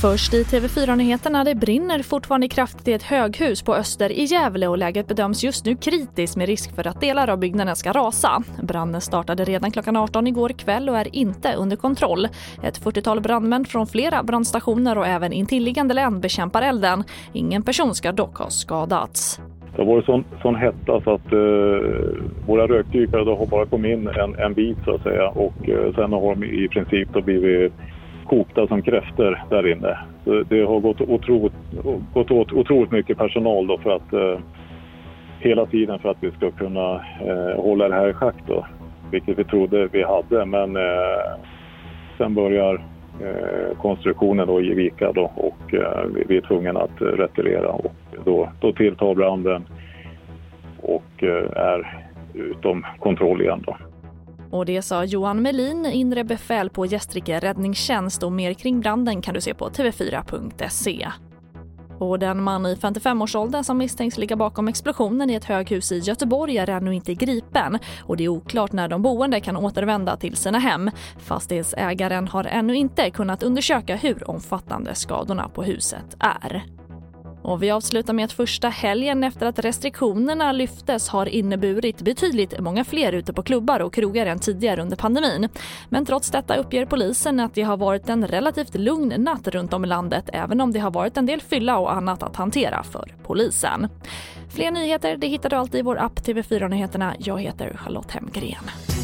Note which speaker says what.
Speaker 1: Först i TV4-nyheterna. Det brinner fortfarande kraftigt i ett höghus på Öster i Gävle och läget bedöms just nu kritiskt med risk för att delar av byggnaden ska rasa. Branden startade redan klockan 18 igår kväll och är inte under kontroll. Ett 40-tal brandmän från flera brandstationer och även intilliggande län bekämpar elden. Ingen person ska dock ha skadats.
Speaker 2: Det har varit sån, sån hetta så att eh, våra rökdykare har bara kommit in en, en bit så att säga och eh, sen har de i princip då blivit kokta som kräftor där inne. Så det har gått otroligt, gått åt otroligt mycket personal då för att eh, hela tiden för att vi ska kunna eh, hålla det här i schack då, vilket vi trodde vi hade. Men eh, sen börjar eh, konstruktionen då ge vika då och eh, vi är tvungna att retirera och då, då tilltar branden och eh, är utom kontroll igen då.
Speaker 1: Och det sa Johan Melin, inre befäl på Gästrike räddningstjänst och mer kring branden kan du se på tv4.se. Och den man i 55-årsåldern som misstänks ligga bakom explosionen i ett höghus i Göteborg är ännu inte gripen och det är oklart när de boende kan återvända till sina hem. Fastighetsägaren har ännu inte kunnat undersöka hur omfattande skadorna på huset är. Och vi avslutar med att första helgen efter att restriktionerna lyftes har inneburit betydligt många fler ute på klubbar och krogar än tidigare under pandemin. Men trots detta uppger polisen att det har varit en relativt lugn natt runt om i landet även om det har varit en del fylla och annat att hantera för polisen. Fler nyheter det hittar du alltid i vår app TV4 Nyheterna. Jag heter Charlotte Hemgren.